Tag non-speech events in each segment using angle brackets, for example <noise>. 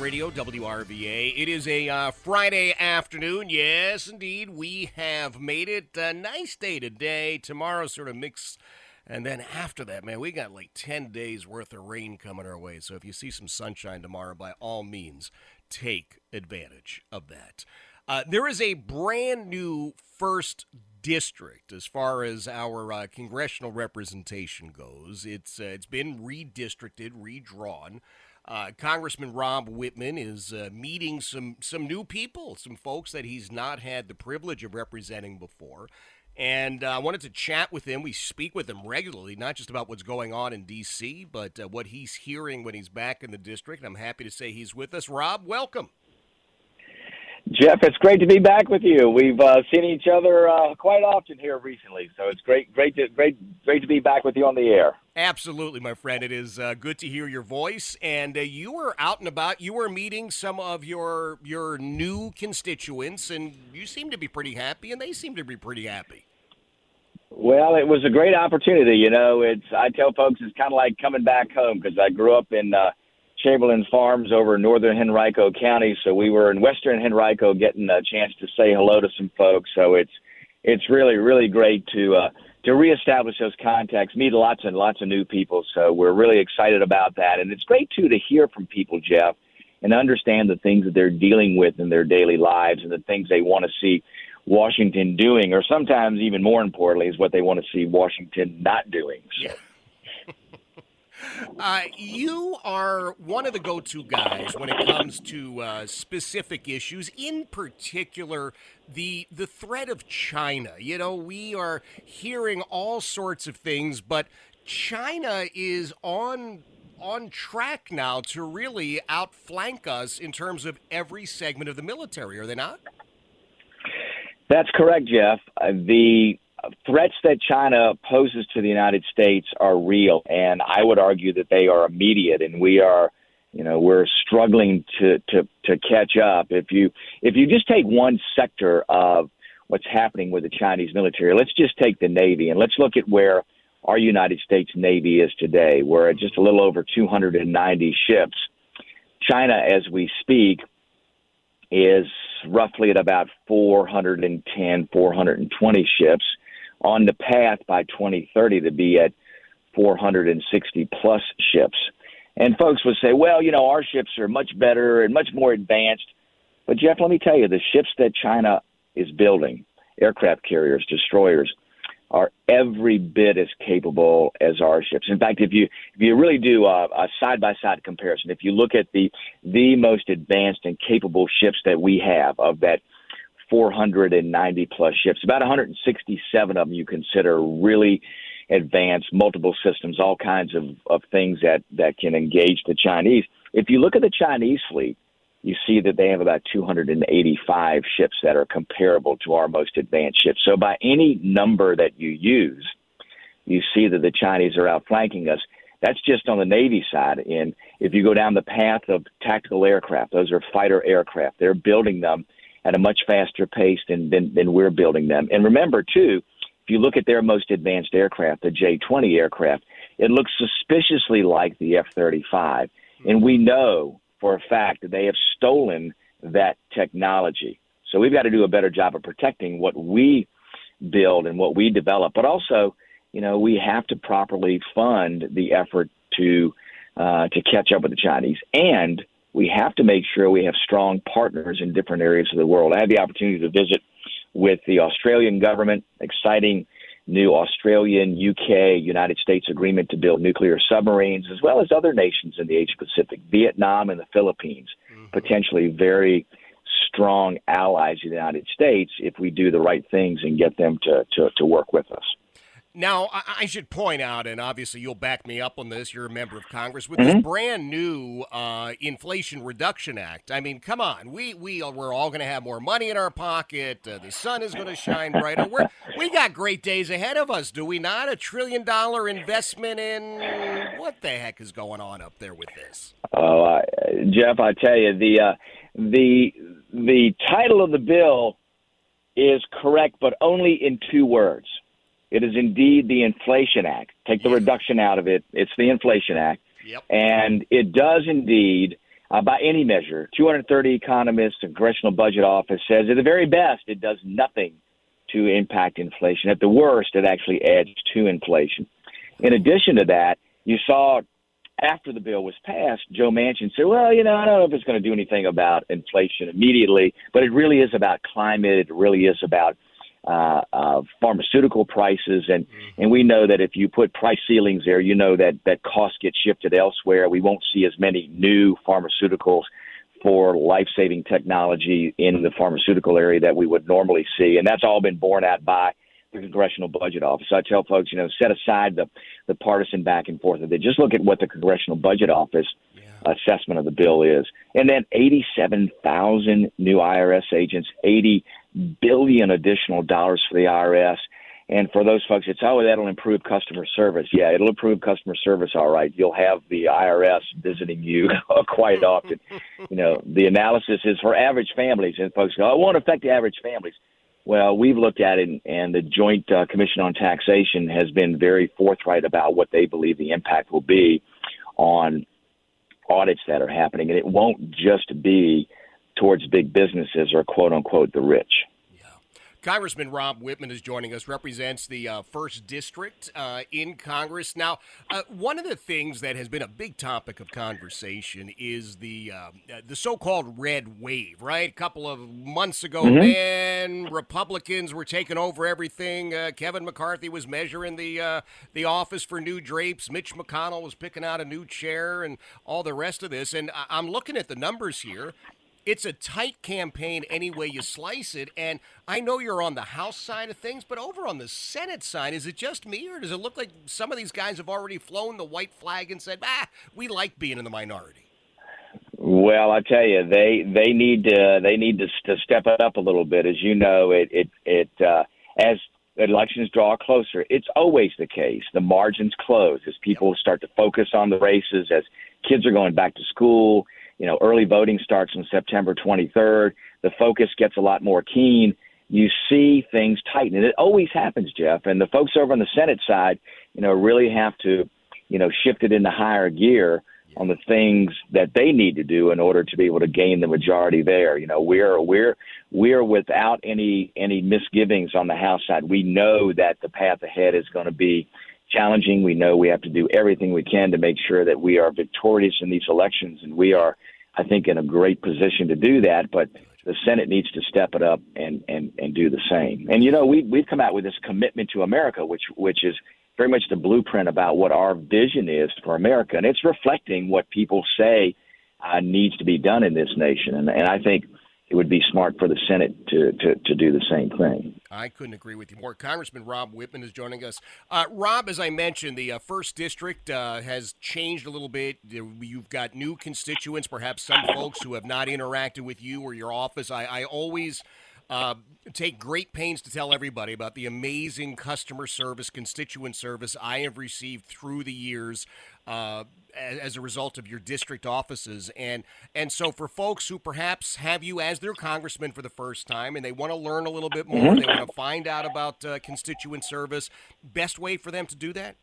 Radio, WRVA. It is a uh, Friday afternoon. Yes, indeed, we have made it. A nice day today. Tomorrow, sort of mix. And then after that, man, we got like 10 days worth of rain coming our way. So if you see some sunshine tomorrow, by all means, take advantage of that. Uh, there is a brand new first district as far as our uh, congressional representation goes. It's uh, it's been redistricted, redrawn. Uh, Congressman Rob Wittman is uh, meeting some some new people, some folks that he's not had the privilege of representing before. And uh, I wanted to chat with him. We speak with him regularly, not just about what's going on in D.C., but uh, what he's hearing when he's back in the district. And I'm happy to say he's with us. Rob, welcome. Jeff, it's great to be back with you. We've uh, seen each other uh, quite often here recently, so it's great, great, to, great, great to be back with you on the air. Absolutely, my friend. It is uh, good to hear your voice. And uh, you were out and about. You were meeting some of your your new constituents, and you seem to be pretty happy, and they seem to be pretty happy. Well, it was a great opportunity. You know, it's I tell folks it's kind of like coming back home because I grew up in. Uh, Chamberlain Farms over in northern Henrico County. So we were in western Henrico getting a chance to say hello to some folks. So it's it's really really great to uh, to reestablish those contacts, meet lots and lots of new people. So we're really excited about that, and it's great too to hear from people, Jeff, and understand the things that they're dealing with in their daily lives and the things they want to see Washington doing, or sometimes even more importantly, is what they want to see Washington not doing. So. Yeah. Uh, you are one of the go-to guys when it comes to uh, specific issues, in particular the the threat of China. You know, we are hearing all sorts of things, but China is on on track now to really outflank us in terms of every segment of the military. Are they not? That's correct, Jeff. Uh, the threats that China poses to the United States are real, and I would argue that they are immediate, and we are, you know, we're struggling to to to catch up. If you if you just take one sector of what's happening with the Chinese military, let's just take the Navy, and let's look at where our United States Navy is today. We're at just a little over 290 ships. China, as we speak, is roughly at about 410, 420 ships on the path by 2030 to be at 460 plus ships. And folks would say, well, you know, our ships are much better and much more advanced. But, Jeff, let me tell you, the ships that China is building, aircraft carriers, destroyers, are every bit as capable as our ships. In fact, if you if you really do a side by side comparison, if you look at the the most advanced and capable ships that we have of that 490 plus ships. About 167 of them you consider really advanced, multiple systems, all kinds of, of things that, that can engage the Chinese. If you look at the Chinese fleet, you see that they have about 285 ships that are comparable to our most advanced ships. So by any number that you use, you see that the Chinese are outflanking us. That's just on the Navy side. And if you go down the path of tactical aircraft, those are fighter aircraft. They're building them at a much faster pace than, than, than we're building them. And remember, too, if you look at their most advanced aircraft, the J 20 aircraft, it looks suspiciously like the F 35. And we know for a fact that they have stolen that technology. So we've got to do a better job of protecting what we build and what we develop, but also, you know, we have to properly fund the effort to uh, to catch up with the Chinese, and we have to make sure we have strong partners in different areas of the world. I had the opportunity to visit with the Australian government, exciting new Australian, UK, United States agreement to build nuclear submarines, as well as other nations in the Asia Pacific, Vietnam and the Philippines, mm-hmm. potentially very strong allies of the United States if we do the right things and get them to, to, to work with us. Now, I should point out, and obviously you'll back me up on this. You're a member of Congress with mm-hmm. this brand new uh, Inflation Reduction Act. I mean, come on, we we we're all going to have more money in our pocket. Uh, the sun is going to shine brighter. We're, we got great days ahead of us, do we not? A trillion dollar investment in what the heck is going on up there with this? Oh, uh, Jeff, I tell you the uh, the the title of the bill is correct, but only in two words. It is indeed the Inflation Act. Take the reduction out of it. It's the Inflation Act. Yep. And it does indeed, uh, by any measure, 230 economists, the Congressional Budget Office says at the very best, it does nothing to impact inflation. At the worst, it actually adds to inflation. In addition to that, you saw after the bill was passed, Joe Manchin said, well, you know, I don't know if it's going to do anything about inflation immediately, but it really is about climate. It really is about uh, uh, pharmaceutical prices, and and we know that if you put price ceilings there, you know that that costs get shifted elsewhere. We won't see as many new pharmaceuticals for life-saving technology in the pharmaceutical area that we would normally see, and that's all been borne out by the Congressional Budget Office. So I tell folks, you know, set aside the the partisan back and forth of it. Just look at what the Congressional Budget Office yeah. assessment of the bill is, and then 87,000 new IRS agents, 80 billion additional dollars for the IRS. And for those folks, it's oh that'll improve customer service. Yeah, it'll improve customer service. All right, you'll have the IRS visiting you <laughs> quite often. You know, the analysis is for average families, and folks go, oh, it won't affect the average families. Well, we've looked at it, and the Joint uh, Commission on Taxation has been very forthright about what they believe the impact will be on audits that are happening, and it won't just be towards big businesses or quote unquote the rich. Congressman Rob Wittman is joining us, represents the uh, first district uh, in Congress. Now, uh, one of the things that has been a big topic of conversation is the um, uh, the so-called red wave. Right, a couple of months ago, mm-hmm. man, Republicans were taking over everything. Uh, Kevin McCarthy was measuring the uh, the office for new drapes. Mitch McConnell was picking out a new chair, and all the rest of this. And I- I'm looking at the numbers here it's a tight campaign any way you slice it. And I know you're on the House side of things, but over on the Senate side, is it just me, or does it look like some of these guys have already flown the white flag and said, "Ah, we like being in the minority"? Well, I tell you, they they need to they need to, to step it up a little bit. As you know, it it it uh, as elections draw closer, it's always the case. The margins close as people start to focus on the races, as kids are going back to school you know, early voting starts on September 23rd. The focus gets a lot more keen. You see things tighten, and it always happens, Jeff. And the folks over on the Senate side, you know, really have to, you know, shift it into higher gear on the things that they need to do in order to be able to gain the majority there. You know, we're we're we're without any any misgivings on the House side. We know that the path ahead is going to be challenging. We know we have to do everything we can to make sure that we are victorious in these elections, and we are, I think, in a great position to do that. But the Senate needs to step it up and and and do the same. And you know, we we've come out with this commitment to America, which which is very much the blueprint about what our vision is for America, and it's reflecting what people say uh, needs to be done in this nation. And and I think it would be smart for the Senate to, to, to do the same thing. I couldn't agree with you more. Congressman Rob Wittman is joining us. Uh, Rob, as I mentioned, the uh, first district uh, has changed a little bit. You've got new constituents, perhaps some folks who have not interacted with you or your office. I, I always uh, take great pains to tell everybody about the amazing customer service, constituent service I have received through the years uh, as, as, a result of your district offices. And and so for folks who perhaps have you as their congressman for the first time and they want to learn a little bit more, mm-hmm. they want to find out about uh, constituent service, best way for them to do that?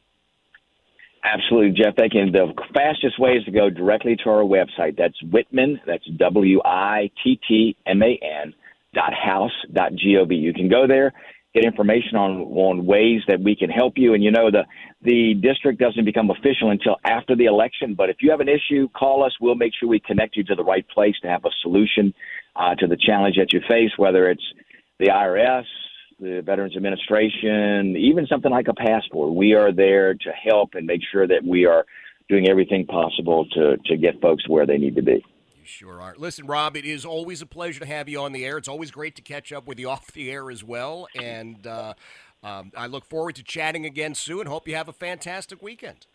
Absolutely, Jeff. They can. The fastest way is to go directly to our website. That's Wittman. That's W I T T M A N dot house dot gov. You can go there, get information on on ways that we can help you. And you know the the district doesn't become official until after the election. But if you have an issue, call us. We'll make sure we connect you to the right place to have a solution uh, to the challenge that you face, whether it's the IRS, the Veterans Administration, even something like a passport. We are there to help and make sure that we are doing everything possible to to get folks where they need to be. Sure are. Listen, Rob, it is always a pleasure to have you on the air. It's always great to catch up with you <laughs> off the air as well, and uh, um, I look forward to chatting again soon. Hope you have a fantastic weekend.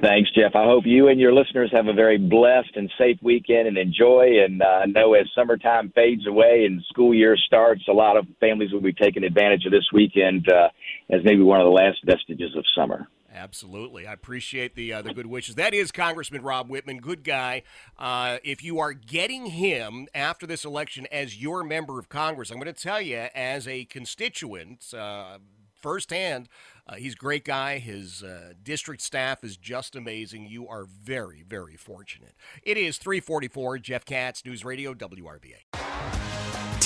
Thanks, Jeff. I hope you and your listeners have a very blessed and safe weekend and enjoy. And uh, I know as summertime fades away and school year starts, a lot of families will be taking advantage of this weekend uh, as maybe one of the last vestiges of summer. Absolutely, I appreciate the uh, the good wishes. That is Congressman Rob Wittman, good guy. Uh, if you are getting him after this election as your member of Congress, I'm going to tell you as a constituent uh, firsthand uh, he's a great guy. His uh, district staff is just amazing. You are very, very fortunate. It is 344 Jeff Katz, News Radio, WRVA.